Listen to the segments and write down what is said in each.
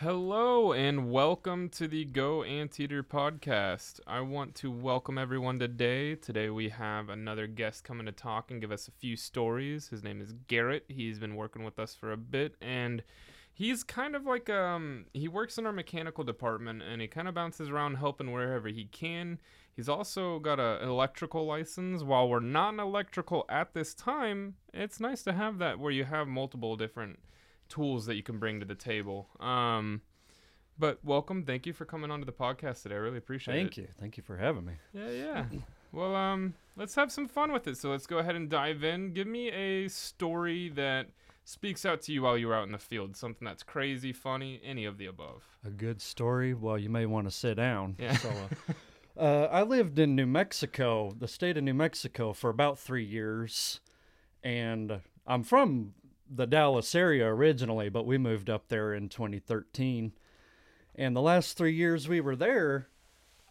Hello and welcome to the Go Anteater podcast. I want to welcome everyone today. Today we have another guest coming to talk and give us a few stories. His name is Garrett. He's been working with us for a bit and he's kind of like um he works in our mechanical department and he kind of bounces around helping wherever he can. He's also got an electrical license. While we're not electrical at this time, it's nice to have that where you have multiple different tools that you can bring to the table. Um, but welcome. Thank you for coming onto the podcast today. I really appreciate it. Thank you. Thank you for having me. Yeah, yeah. well, um, let's have some fun with it. So let's go ahead and dive in. Give me a story that speaks out to you while you were out in the field. Something that's crazy, funny, any of the above. A good story. Well, you may want to sit down. Yeah. So, uh, uh, I lived in New Mexico, the state of New Mexico, for about three years, and I'm from the Dallas area originally, but we moved up there in 2013. And the last three years we were there,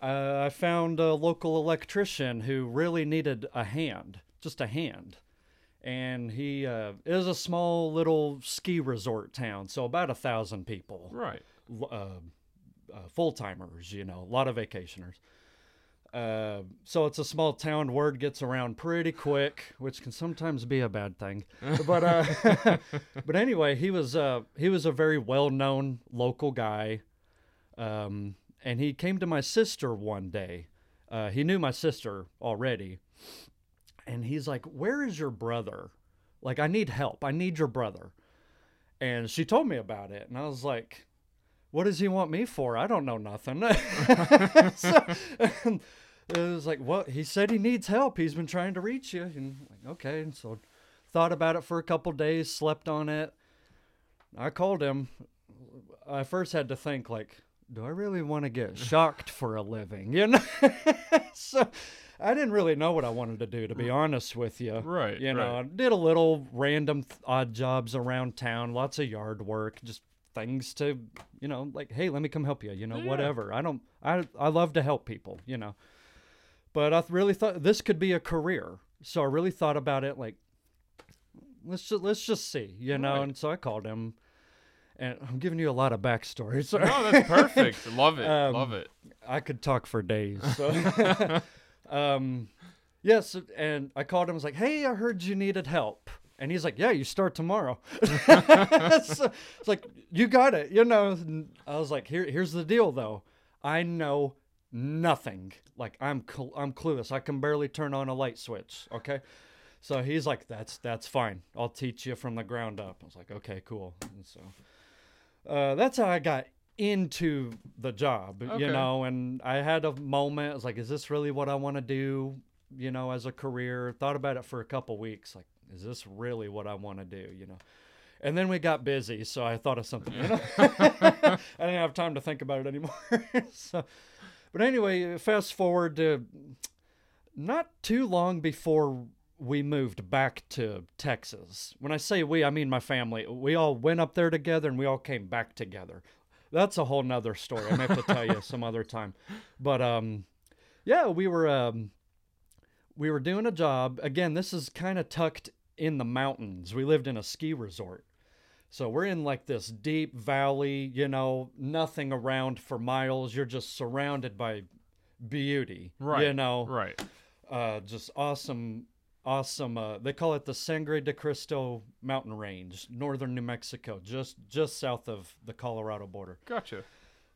uh, I found a local electrician who really needed a hand, just a hand. And he uh, is a small little ski resort town, so about a thousand people Right. uh, uh, full timers, you know, a lot of vacationers. Uh, so it's a small town. Word gets around pretty quick, which can sometimes be a bad thing. But uh, but anyway, he was uh, he was a very well known local guy, um, and he came to my sister one day. Uh, he knew my sister already, and he's like, "Where is your brother? Like, I need help. I need your brother." And she told me about it, and I was like, what does he want me for? I don't know nothing. so, it was like, what? He said he needs help. He's been trying to reach you. And like, okay. And so thought about it for a couple days, slept on it. I called him. I first had to think like, do I really want to get shocked for a living? You know? so I didn't really know what I wanted to do, to be honest with you. Right, You know, right. I did a little random th- odd jobs around town, lots of yard work, just things to, you know, like, hey, let me come help you, you know, Yeah. whatever. I don't, I, I love to help people, you know. But I really thought this could be a career. So I really thought about it like, let's just, let's just see, you know. Right. And so I called him. And I'm giving you a lot of backstory. So No, that's perfect. Love it. Um, Love it. I could talk for days. So, um, yes, and I called him. I was like, "Hey, I heard you needed help," and he's like, "Yeah, you start tomorrow." so, it's like you got it, you know. And I was like, "Here, here's the deal, though. I know nothing. Like I'm, cl- I'm clueless. I can barely turn on a light switch. Okay." So he's like, "That's that's fine. I'll teach you from the ground up." I was like, "Okay, cool." And so uh, that's how I got into the job, Okay. you know. And I had a moment. I was like, "Is this really what I want to do?" You know, as a career. Thought about it for a couple weeks. Like, is this really what I want to do? You know. And then we got busy, so I thought of something. You know? I didn't have time to think about it anymore. so, but anyway, fast forward to not too long before we moved back to Texas. When I say we, I mean my family. We all went up there together and we all came back together. That's a whole nother story. I may have to tell you some other time. But um yeah, we were um we were doing a job. Again, this is kind of tucked in the mountains. We lived in a ski resort. So we're in like this deep valley, you know, nothing around for miles. You're just surrounded by beauty. Right. You know Right. uh, just awesome, awesome. Uh, they call it the Sangre de Cristo mountain range, northern New Mexico, just just south of the Colorado border. Gotcha.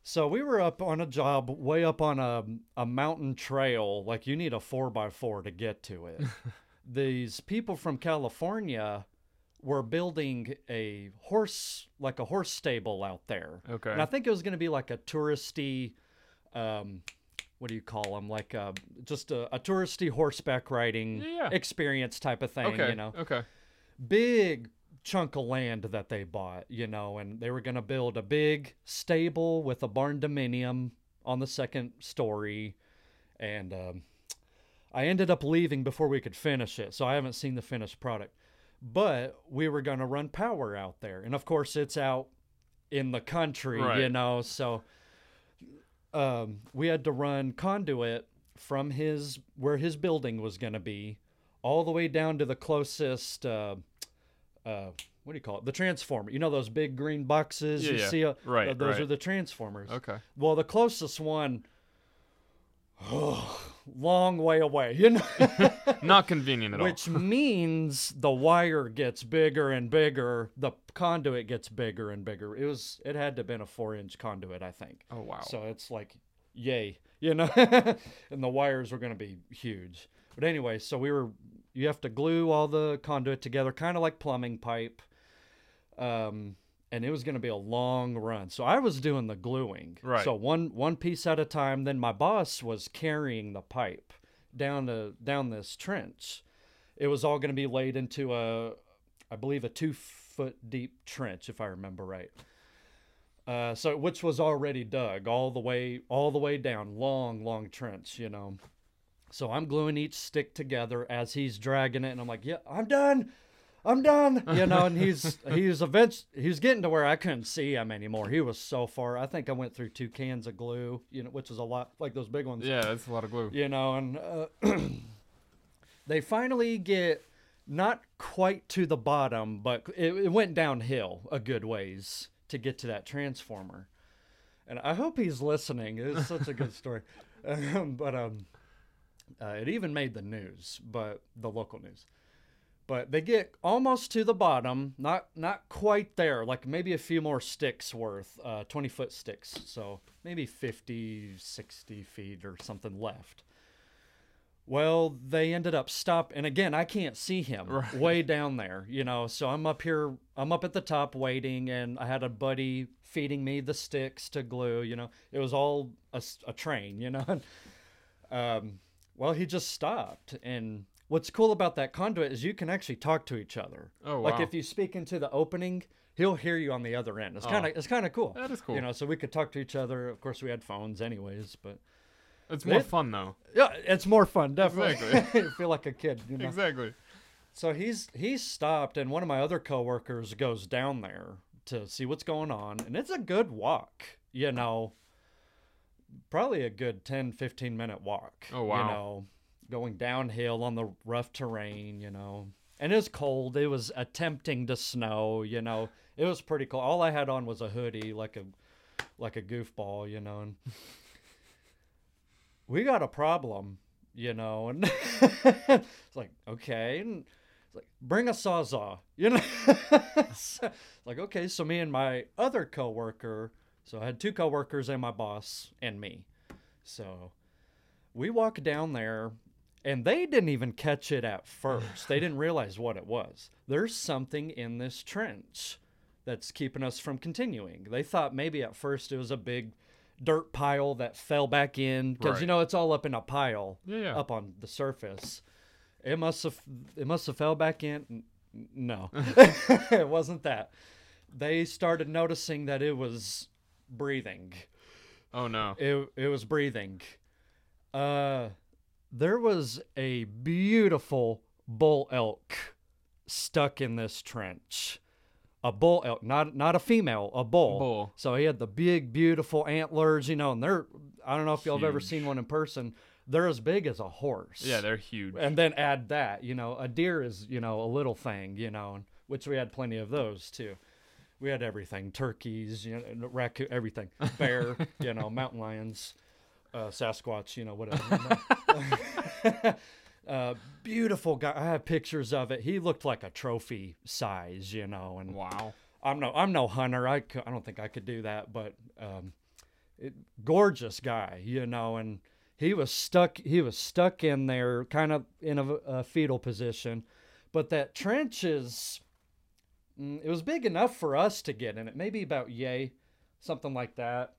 So we were up on a job way up on a a mountain trail. Like you need a four by four to get to it. These people from California were building a horse like a horse stable out there. Okay. And I think it was going to be like a touristy, um, what do you call them? Like uh just a, a touristy horseback riding Yeah. experience type of thing, okay. you know. Okay. Big chunk of land that they bought, you know, and they were going to build a big stable with a barn dominium on the second story. And um, I ended up leaving before we could finish it, so I haven't seen the finished product. But we were going to run power out there. And of course, it's out in the country, you know, so um, we had to run conduit from his where his building was going to be all the way down to the closest uh, uh, what do you call it? The transformer. You know those big green boxes Yeah, you yeah. see? Uh, Right, uh, those right. are the transformers. Okay. Well, the closest one, long way away. You know. Not convenient at all. Which means the wire gets bigger and bigger. The conduit gets bigger and bigger. It was. It had to have been a four-inch conduit, I think. Oh wow. So it's like, yay, you know. and the wires were going to be huge. But anyway, so we were. You have to glue all the conduit together, kind of like plumbing pipe. Um, and it was going to be a long run. So I was doing the gluing. Right. So one one piece at a time. Then my boss was carrying the pipe down the down this trench. It was all going to be laid into a, I believe, a two foot deep trench, if I remember right. Uh, so which was already dug all the way all the way down, long long trench, you know. So I'm gluing each stick together as he's dragging it, and I'm like, "Yeah, I'm done, I'm done," you know. And he's he's eventually he's getting to where I couldn't see him anymore. He was so far. I think I went through two cans of glue, you know, which is a lot, like those big ones yeah, that's a lot of glue. you know, and uh, they finally get not quite to the bottom, but it, it went downhill a good ways to get to that transformer. And I hope he's listening. It's such a good story. Um, but um, uh, it even made the news, but the local news. But they get almost to the bottom, not not quite there, like maybe a few more sticks worth, uh, 20 foot sticks. So maybe 50, 60 feet or something left. Well, they ended up stop, and again, I can't see him Right. way down there, you know. So I'm up here, I'm up at the top waiting, and I had a buddy feeding me the sticks to glue. You know, it was all a train, you know. um, well, he just stopped, and what's cool about that conduit is you can actually talk to each other. Oh wow. Like if you speak into the opening, he'll hear you on the other end. It's Oh. kind of it's kind of cool. that is cool. You know, so we could talk to each other. Of course, we had phones anyways, but it's more it- fun though. yeah, it's more fun, definitely. Exactly. you feel like a kid, you know. Exactly. So he's he's stopped, and one of my other coworkers goes down there to see what's going on, and it's a good walk, you know. Probably a good 10, 15 minute walk. Oh, wow. You know, going downhill on the rough terrain, you know. And it was cold. It was attempting to snow, you know. It was pretty cold. All I had on was a hoodie, like a like a goofball, you know. And we got a problem, you know. And it's like, okay. And it's like, bring a sawzall, you know. So, like, okay. So me and my other coworker, so I had two coworkers and my boss and me. So we walk down there and they didn't even catch it at first. they didn't realize what it was. There's something in this trench that's keeping us from continuing. They thought maybe at first it was a big dirt pile that fell back in because you know it's all up in a pile Yeah, yeah. up on the surface. It must have it must have fell back in. No, it wasn't that. They started noticing that it was breathing. Oh no. It it was breathing. Uh, there was a beautiful bull elk stuck in this trench. A bull elk, not not a female, a bull. Bull. So he had the big, beautiful antlers, you know, and they're I don't know if y'all have ever seen one in person. They're as big as a horse. Yeah, they're huge. And then add that, you know, a deer is, you know, a little thing, you know, and- which we had plenty of those too. We had everything turkeys, you know, raccoon, everything, bear, you know, mountain lions, uh, Sasquatch, you know, whatever. uh, beautiful guy. I have pictures of it. He looked like a trophy size, you know, and Wow. I'm no I'm no hunter. I, I don't think I could do that, but um, it, gorgeous guy, you know, and he was stuck. He was stuck in there, kind of in a, a fetal position. But that trench is, mm, it was big enough for us to get in it. Maybe about yay, something like that.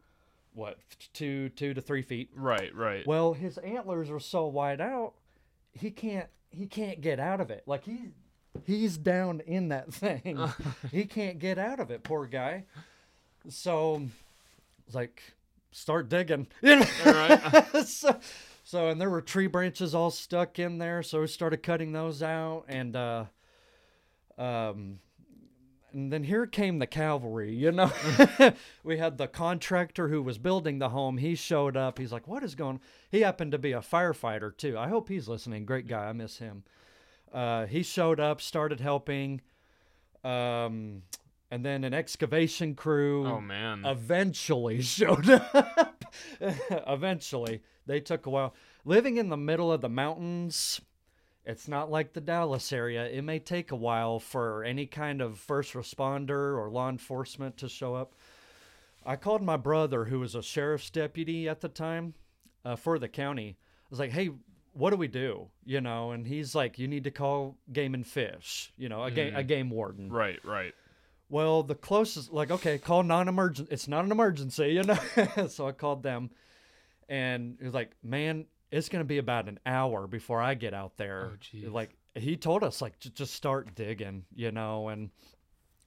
What two two to three feet? Right, right. Well, his antlers are so wide out, he can't he can't get out of it. Like he he's down in that thing. he can't get out of it, poor guy. So like start digging. You know? Right. so, so and there were tree branches all stuck in there, so we started cutting those out and uh um and then here came the cavalry, you know. we had the contractor who was building the home. He showed up. He's like, "What is going?" He happened to be a firefighter too. I hope he's listening. Great guy. I miss him. Uh, he showed up, started helping. Um, and then an excavation crew Oh man. eventually showed up. eventually, they took a while. Living in the middle of the mountains, it's not like the Dallas area. It may take a while for any kind of first responder or law enforcement to show up. I called my brother, who was a sheriff's deputy at the time uh, for the county. I was like, hey, what do we do? You know, and he's like, you need to call Game and Fish, you know, a, game, a game warden. right, right. Well, the closest, like, okay, call non-emergent. It's not an emergency, you know. so I called them, and he was like, "Man, it's gonna be about an hour before I get out there." Oh. Like he told us, like, just start digging, you know. And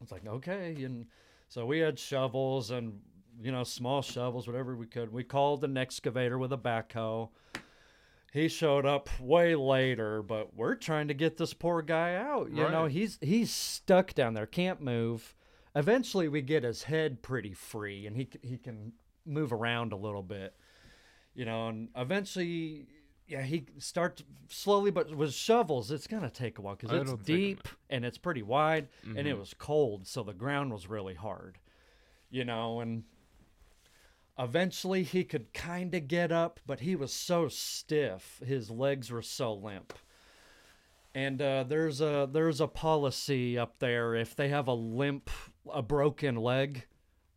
I was like, okay. And so we had shovels and you know small shovels, whatever we could. We called an excavator with a backhoe. He showed up way later, but we're trying to get this poor guy out. You know, he's he's stuck down there, can't move. Eventually, we get his head pretty free, and he he can move around a little bit. You know, and eventually, yeah, he starts slowly, but with shovels, it's gonna take a while because it's a minute. deep and it's pretty wide, and it Mhm. was cold, so the ground was really hard. You know, and eventually he could kind of get up, but he was so stiff, his legs were so limp. And uh, there's a there's a policy up there if they have a limp, a broken leg,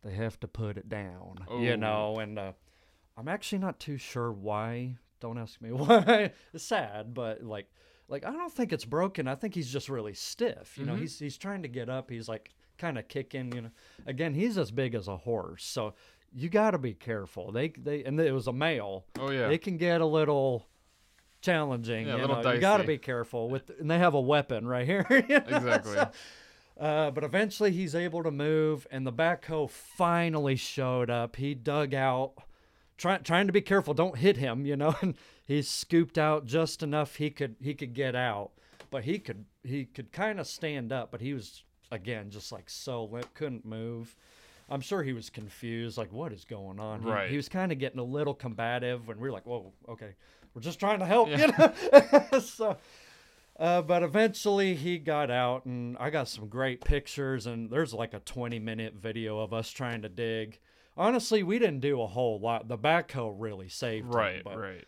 they have to put it down. You Oh. know, and uh, I'm actually not too sure why. Don't ask me why. it's sad, but like like I don't think it's broken. I think he's just really stiff. You know, Mhm. he's he's trying to get up. He's like kind of kicking. You know, again, he's as big as a horse, so you got to be careful. They they and it was a male. Oh yeah. They can get a little challenging. Yeah, you little know, you got to be careful with, and they have a weapon right here. you know, Exactly. so- uh, but eventually he's able to move, and the backhoe finally showed up. He dug out, trying trying to be careful, don't hit him, you know. And he scooped out just enough he could he could get out, but he could he could kind of stand up, but he was again just like so limp, couldn't move. I'm sure he was confused, like what is going on. He- Right. He, was kind of getting a little combative, and we were like, whoa, okay, we're just trying to help, Yeah. you know. so. Uh, but eventually he got out, and I got some great pictures. And there's like a 20 minute video of us trying to dig. Honestly, we didn't do a whole lot. The backhoe really saved him, right, but right.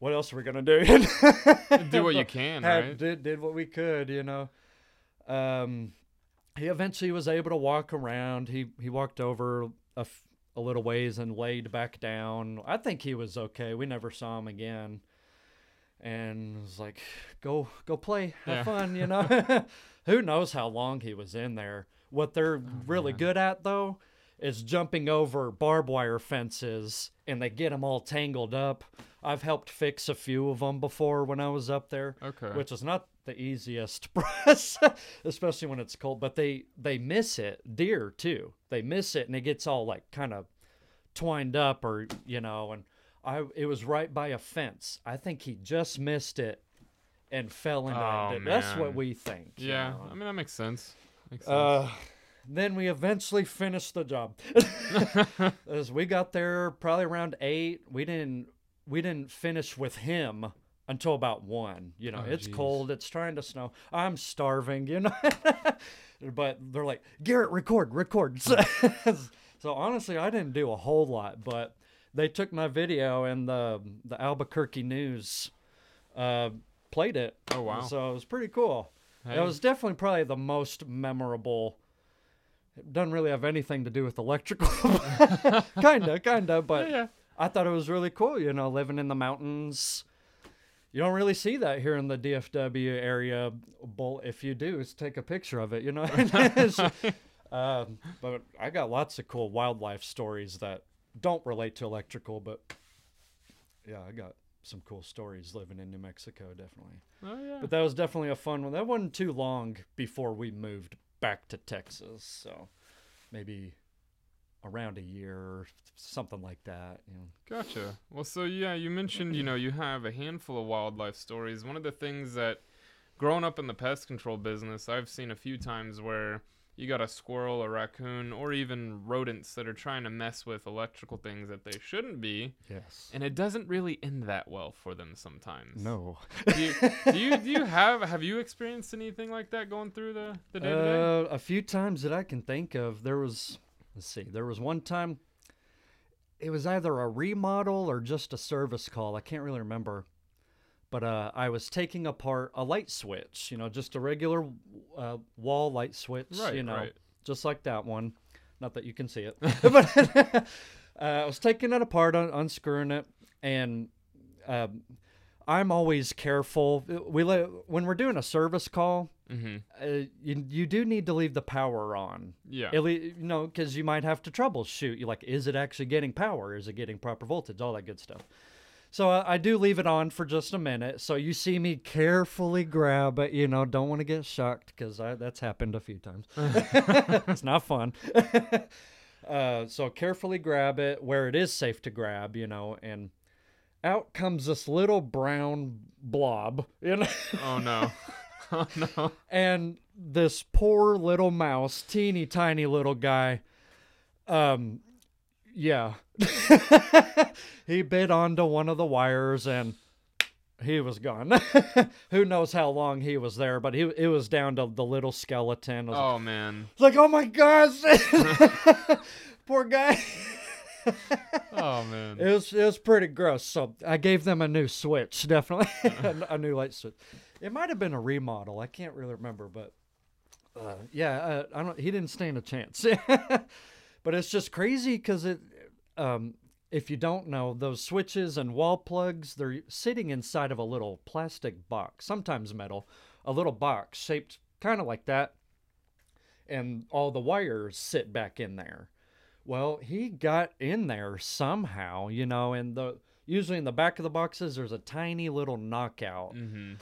What else are we gonna do? Do what you can, Had- right? Did did what we could, you know. Um, he eventually was able to walk around. He he walked over a, f- a little ways and laid back down. I think he was okay. We never saw him again. And was like, go go play, have Yeah. fun, you know. Who knows how long he was in there? What they're really man. good at though is jumping over barbed wire fences, and they get them all tangled up. I've helped fix a few of them before when I was up there Okay. which is not the easiest press, especially when it's cold. But they they miss it. Deer too. They miss it, and it gets all like kind of twined up, or you know. And I it was right by a fence. I think he just missed it and fell into Oh, it. That's what we think. you yeah, know. I mean that makes sense. Makes sense. Uh, then we eventually finished the job. As we got there probably around eight, we didn't we didn't finish with him until about one. You know, Oh, it's jeez. cold, it's trying to snow. I'm starving, you know. but they're like, Garrett, record, record. So, so honestly, I didn't do a whole lot, but they took my video and the the Albuquerque News uh, played it. oh wow. So it was pretty cool. Hey, That was definitely probably the most memorable. It doesn't really have anything to do with electrical. kinda, kinda, but yeah, yeah. I thought it was really cool, you know, living in the mountains. You don't really see that here in the DFW area. But if you do, it's take a picture of it, you know. Um, but I got lots of cool wildlife stories that don't relate to electrical, but yeah, I got some cool stories living in New Mexico, definitely. Oh yeah. But that was definitely a fun one. That wasn't too long before we moved back to Texas, so maybe around a year something like that. You know. Gotcha. Well, so yeah, you mentioned, you know, you have a handful of wildlife stories. One of the things that growing up in the pest control business, I've seen a few times where you got a squirrel, a raccoon, or even rodents that are trying to mess with electrical things that they shouldn't be, Yes. and it doesn't really end that well for them sometimes. No. Do you, do you do you have have you experienced anything like that going through the the day to day? Uh, a few times that I can think of. There was, let's see, there was one time. It was either a remodel or just a service call. I can't really remember. But uh, I was taking apart a light switch. You know, just a regular uh, wall light switch. Right, You know, right. just like that one. Not that you can see it, but uh, I was taking it apart, un- unscrewing it, and um, I'm always careful. We let, when we're doing a service call, Mm-hmm. uh, you you do need to leave the power on. Yeah. Least, you know, because you might have to troubleshoot. You like, is it actually getting power? Is it getting proper voltage? All that good stuff. So uh, I do leave it on for just a minute. So you see me carefully grab it. You know, don't want to get shocked because that's happened a few times. it's not fun. uh, so carefully grab it where it is safe to grab. You know, and out comes this little brown blob. You know. oh no. Oh no. and this poor little mouse, teeny tiny little guy, um, yeah, he bit onto one of the wires and he was gone. Who knows how long he was there, but he it was down to the little skeleton. I was Oh man. like, oh my gosh, poor guy. Oh man. It was it was pretty gross. So I gave them a new switch, definitely a, a new light switch. It might have been a remodel. I can't really remember, but uh, yeah, uh, I don't. He didn't stand a chance. But it's just crazy because it. Um, if you don't know, those switches and wall plugs, they're sitting inside of a little plastic box, sometimes metal, a little box shaped kind of like that. And all the wires sit back in there. Well, he got in there somehow, you know, and the usually in the back of the boxes there's a tiny little knockout. Mm-hmm.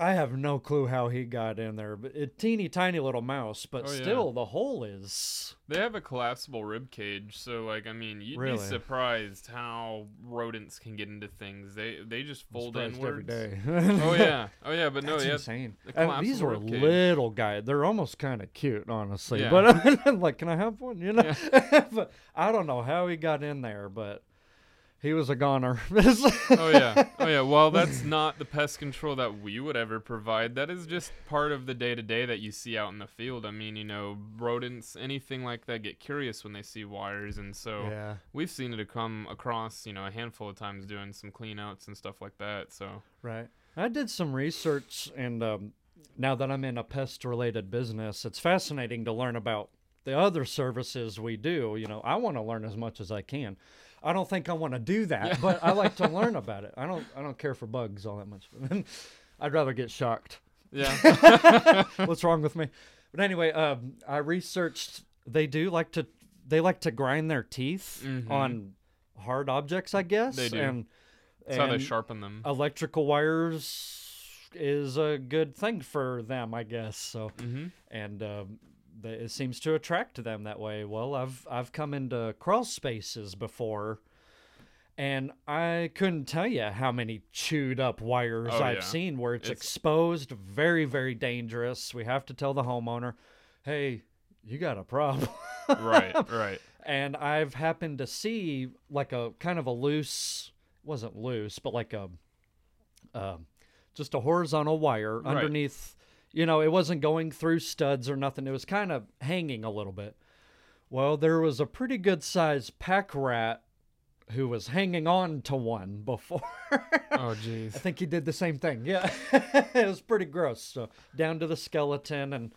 I have no clue how he got in there, but a teeny tiny little mouse, but Oh, yeah. still the hole is They have a collapsible rib cage, so like I mean, you'd Really? be surprised how rodents can get into things. They they just fold inwards. every day. Oh yeah, oh yeah, but no, That's yeah, insane. Uh, these were collapsible rib cage. little guys. They're almost kind of cute, honestly. Yeah. But I'm like, can I have one? You know, but I don't know how he got in there, but he was a goner. oh yeah, oh yeah. Well, that's not the pest control that we would ever provide. That is just part of the day to day that you see out in the field. I mean, you know, rodents, anything like that, get curious when they see wires, and so yeah. we've seen it come across, you know, a handful of times doing some cleanouts and stuff like that. So Right. I did some research, and um, now that I'm in a pest related business, it's fascinating to learn about the other services we do. You know, I want to learn as much as I can. I don't think I want to do that, Yeah. but I like to learn about it. I don't. I don't care for bugs all that much. I'd rather get shocked. yeah, What's wrong with me? But anyway, um, I researched. They do like to. They like to grind their teeth Mhm. on hard objects, I guess. They do. And, that's how they sharpen them. electrical wires is a good thing for them, I guess. So, Mm-hmm. and um, it seems to attract them that way. Well, I've I've come into crawl spaces before, and I couldn't tell you how many chewed up wires Oh, I've yeah. seen where it's, It's- exposed. Very very dangerous. We have to tell the homeowner, hey, you got a problem. right, right. and I've happened to see like a kind of a loose, wasn't loose, but like a, uh, just a horizontal wire Right. underneath. You know, it wasn't going through studs or nothing. It was kind of hanging a little bit. Well, there was a pretty good sized pack rat who was hanging on to one before. Oh, jeez. I think he did the same thing. Yeah, it was pretty gross. So down to the skeleton, and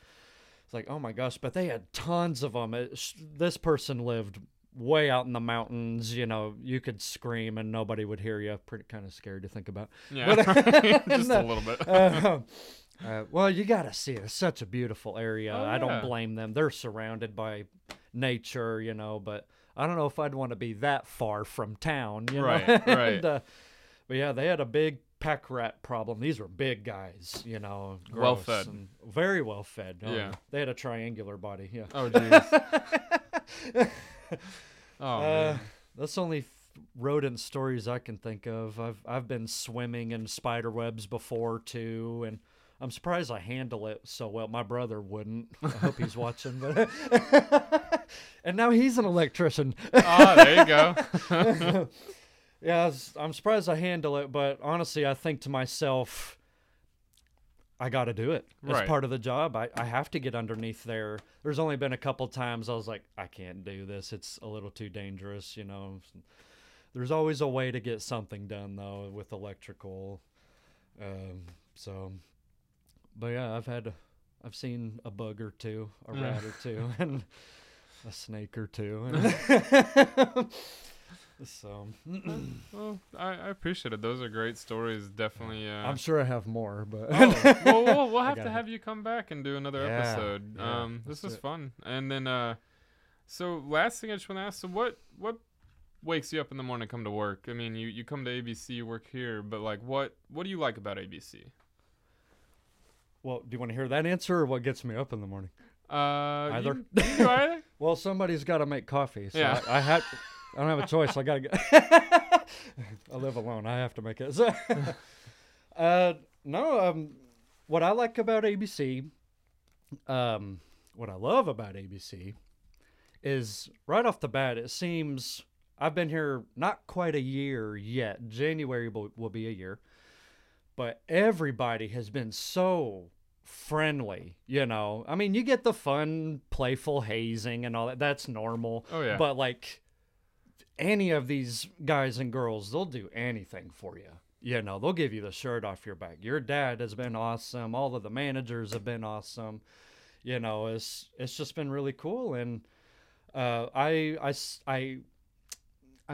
it's like, oh my gosh! But they had tons of them. It, this person lived way out in the mountains. You know, you could scream and nobody would hear you. Pretty kind of scary to think about. Yeah, just No. a little bit. Uh, uh, well, you got to see it. It's such a beautiful area. Oh, I don't blame them. They're surrounded by nature, you know, but I don't know if I'd want to be that far from town, you Right, know. right. And, uh, but yeah, they had a big pack rat problem. These were big guys, you know, Well fed. very well fed. Oh, Yeah. they had a triangular body. Yeah. Oh, jeez. Oh, Uh, man. that's only rodent stories I can think of. I've I've been swimming in spider webs before too, and I'm surprised I handle it so well. My brother wouldn't. I hope he's watching, but and now he's an electrician. Ah, there you go. yeah, I was- I'm surprised I handle it, but honestly, I think to myself, I got to do it. It's Right. part of the job. I, I have to get underneath there. There's only been a couple times I was like, I can't do this. It's a little too dangerous, you know. There's always a way to get something done though with electrical. Um, so, but yeah, I've had, I've seen a bug or two, a rat or two, and a snake or two. So, well, I, I appreciate it. Those are great stories. Definitely. Uh, I'm sure I have more, but oh, well, we'll, we'll have to have you come back and do another Yeah, episode. yeah, um, this was it. fun. And then, uh, so last thing I just want to ask: so what what wakes you up in the morning to come to work? I mean, you you come to ABC, you work here, but like, what what do you like about ABC? Well, do you want to hear that answer or what gets me up in the morning? Uh, Either. You, you either. Well, somebody's got to make coffee, so Yeah. I, I have. I don't have a choice. I gotta go. I live alone. I have to make it. So, uh, no. Um, what I like about ABC, um, what I love about ABC, is right off the bat. It seems I've been here not quite a year yet. January will, will be a year, but everybody has been so friendly. You know, I mean, you get the fun, playful hazing and all that. That's normal. Oh yeah. But like any of these guys and girls, they'll do anything for you. You know, they'll give you the shirt off your back. Your dad has been awesome. All of the managers have been awesome. You know, it's it's just been really cool. And uh, I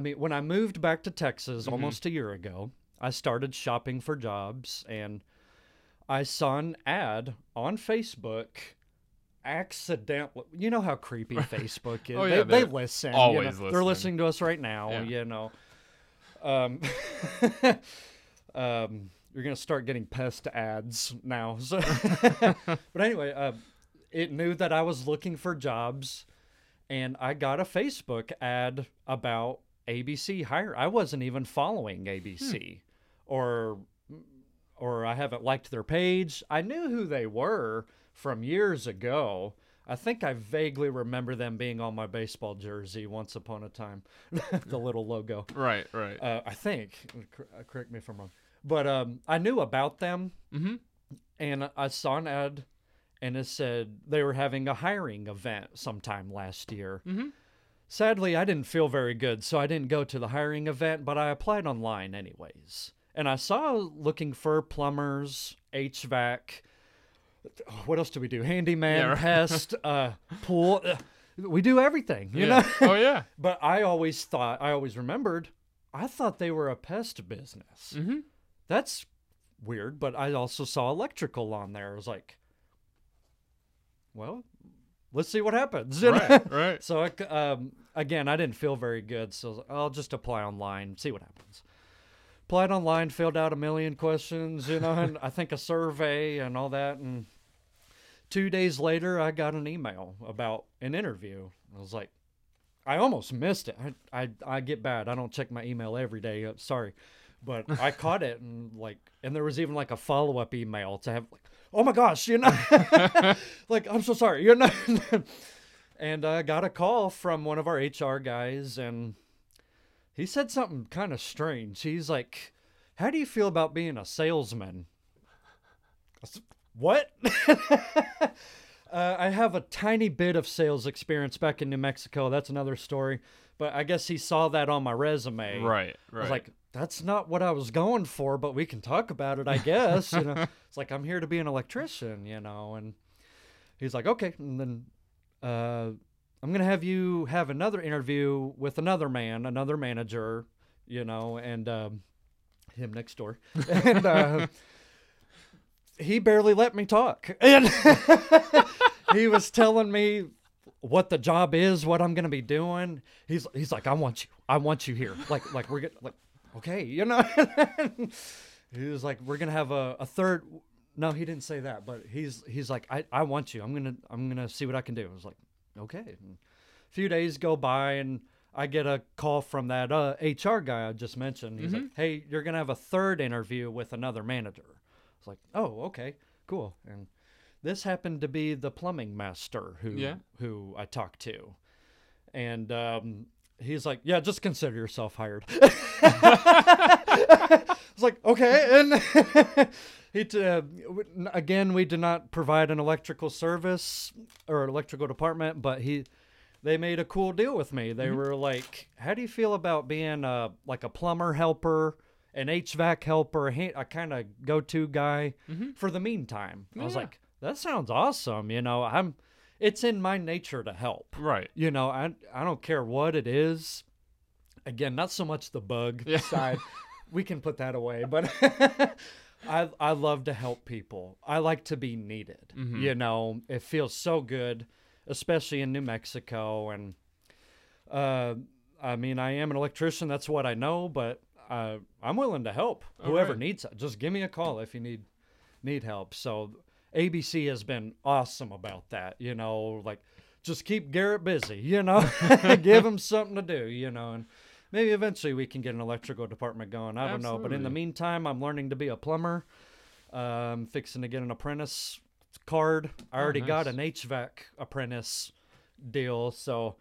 mean, when I moved back to Texas Mhm. almost a year ago, I started shopping for jobs, and I saw an ad on Facebook. Accidentally, you know how creepy Facebook is. Oh, they, yeah, they they're listen. you know. always They're listening. listening to us right now. Yeah. You know, um, um, you're gonna start getting pest ads now. So, but anyway, uh, it knew that I was looking for jobs, and I got a Facebook ad about ABC hire. I wasn't even following ABC, or or I haven't liked their page. I knew who they were from years ago. I think I vaguely remember them being on my baseball jersey once upon a time, the little logo. right. Right. Uh, I think. Uh, Correct me if I'm wrong. But um, I knew about them, mm-hmm. and I saw an ad, and it said they were having a hiring event sometime last year. Mm-hmm. Sadly, I didn't feel very good, so I didn't go to the hiring event, but I applied online anyways. And I saw looking for plumbers, HVAC. What else do we do? Handyman, Yeah, right. pest, uh, pool. uh, We do everything, you yeah. know. oh yeah. But I always thought, I always remembered, I thought they were a pest business. Mm-hmm. That's weird, but I also saw electrical on there. I was like, well, let's see what happens. Right. Right. So um, again, I didn't feel very good, so I was like, I'll just apply online, see what happens. Applied online, filled out a million questions, you know, and I think a survey and all that. And two days later, I got an email about an interview. I was like, I almost missed it. I I, I get bad. I don't check my email every day. uh, Sorry, but I caught it and like, and there was even like a follow up email to have like, oh my gosh, you know, like I'm so sorry, you know. and I got a call from one of our HR guys, and he said something kind of strange. He's like, "How do you feel about being a salesman?" Said, What? uh, I have a tiny bit of sales experience back in New Mexico. That's another story. But I guess he saw that on my resume. Right. right. I was like, that's not what I was going for, but we can talk about it, I guess. you know, it's like I'm here to be an electrician, you know. And he's like, okay. And then uh, I'm gonna have you have another interview with another man, another manager, you know, and um, him next door, and uh, he barely let me talk, and he was telling me what the job is, what I'm gonna be doing. He's he's like, I want you, I want you here, like like we're gonna like, okay, you know. he was like, we're gonna have a, a third. No, he didn't say that, but he's he's like, I, I want you. I'm gonna I'm gonna see what I can do. I was like, okay. And a few days go by, and I get a call from that uh, HR guy I just mentioned. He's like, hey, you're gonna have a third interview with another manager. I was like, oh, okay. cool. And this happened to be the plumbing master who Yeah. who I talked to, and um, he's like, "Yeah, just consider yourself hired." It's like, okay, and he t- uh, again, we did not provide an electrical service or electrical department, but he they made a cool deal with me. They were like, "How do you feel about being a like a plumber helper?" An HVAC helper, a, a kind of go-to guy for the meantime. I was like, that sounds awesome. You know, I'm. It's in my nature to help. Right. You know, I I don't care what it is. Again, not so much the bug Yeah. side. We can put that away, but I I love to help people. I like to be needed. Mhm. You know, it feels so good, especially in New Mexico. And uh, I mean, I am an electrician. That's what I know, but uh, I'm willing to help All whoever right. needs it. Just give me a call if you need need help. So ABC has been awesome about that. You know, like just keep Garrett busy. You know, give him something to do. You know, and maybe eventually we can get an electrical department going. I don't know, but in the meantime, I'm learning to be a plumber. Um, fixing to get an apprentice card. I already got Oh, nice. an HVAC apprentice deal, so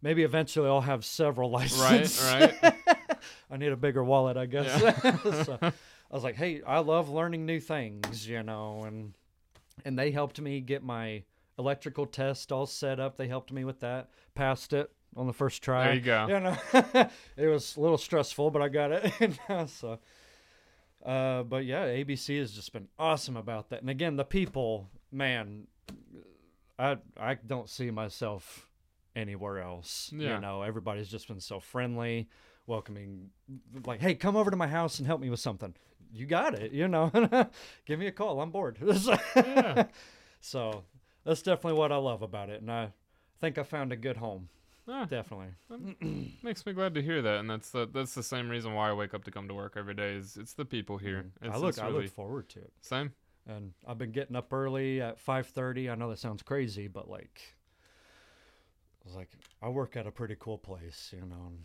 maybe eventually I'll have several licenses. Right. right. I need a bigger wallet, I guess. so I was like, hey, I love learning new things, you know, and and they helped me get my electrical test all set up. They helped me with that. Passed it on the first try. There you go. You know, it was a little stressful, but I got it. so, uh, but yeah, ABC has just been awesome about that. And again, the people, man, I I don't see myself anywhere else. Yeah. You know, everybody's just been so friendly, welcoming. Like, hey, come over to my house and help me with something. You got it. You know, give me a call. I'm bored. Yeah. so that's definitely what I love about it, and I think I found a good home. Ah, Definitely. makes me glad to hear that, and that's the that's the same reason why I wake up to come to work every day. Is it's the people here. It's, Mm. I look it's I really look forward to it. same. And I've been getting up early at 5:30. I know that sounds crazy, but like I was like I work at a pretty cool place, you know. And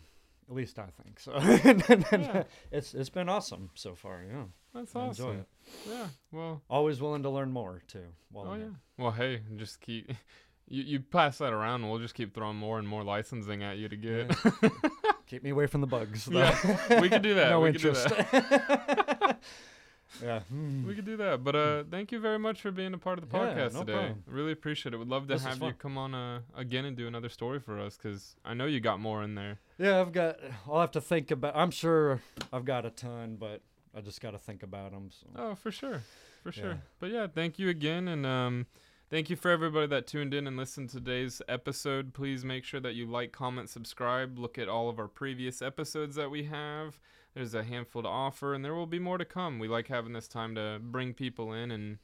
at least I think so. Yeah. It's it's been awesome so far, yeah. That's I awesome. enjoy it. Yeah. Well. Always willing to learn more too. Oh yeah. Well, hey, just keep. You, you pass that around, and we'll just keep throwing more and more licensing at you to get. Keep me away from the bugs. though. Yeah, we could do that. no we could do interest. that. yeah. Hmm. We could do that. But uh, thank you very much for being a part of the Yeah, podcast no today. problem. Really appreciate it. Would love to This have you come on uh, again and do another story for us because I know you got more in there. Yeah, I've got. I'll have to think about. I'm sure I've got a ton, but I just got to think about them. So. Oh, for sure, for sure. Yeah. But yeah, thank you again, and um, thank you for everybody that tuned in and listened to today's episode. Please make sure that you like, comment, subscribe. Look at all of our previous episodes that we have. There's a handful to offer, and there will be more to come. We like having this time to bring people in and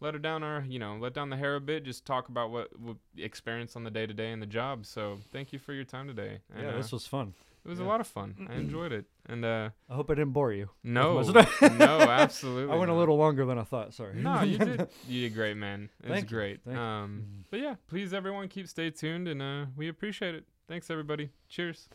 let her down our, you know, let down the hair a bit. Just talk about what we experience on the day to day and the job. So thank you for your time today. And, yeah, uh, this was fun. It was a lot of fun. I enjoyed it. And uh, I hope I didn't bore you. no, no, absolutely. I went a little longer than I thought. Sorry. No, you did. You did great, man. It was Thank you, great. thank you. Um, Mm. but yeah, please everyone keep stay tuned, and uh, we appreciate it. Thanks everybody. Cheers.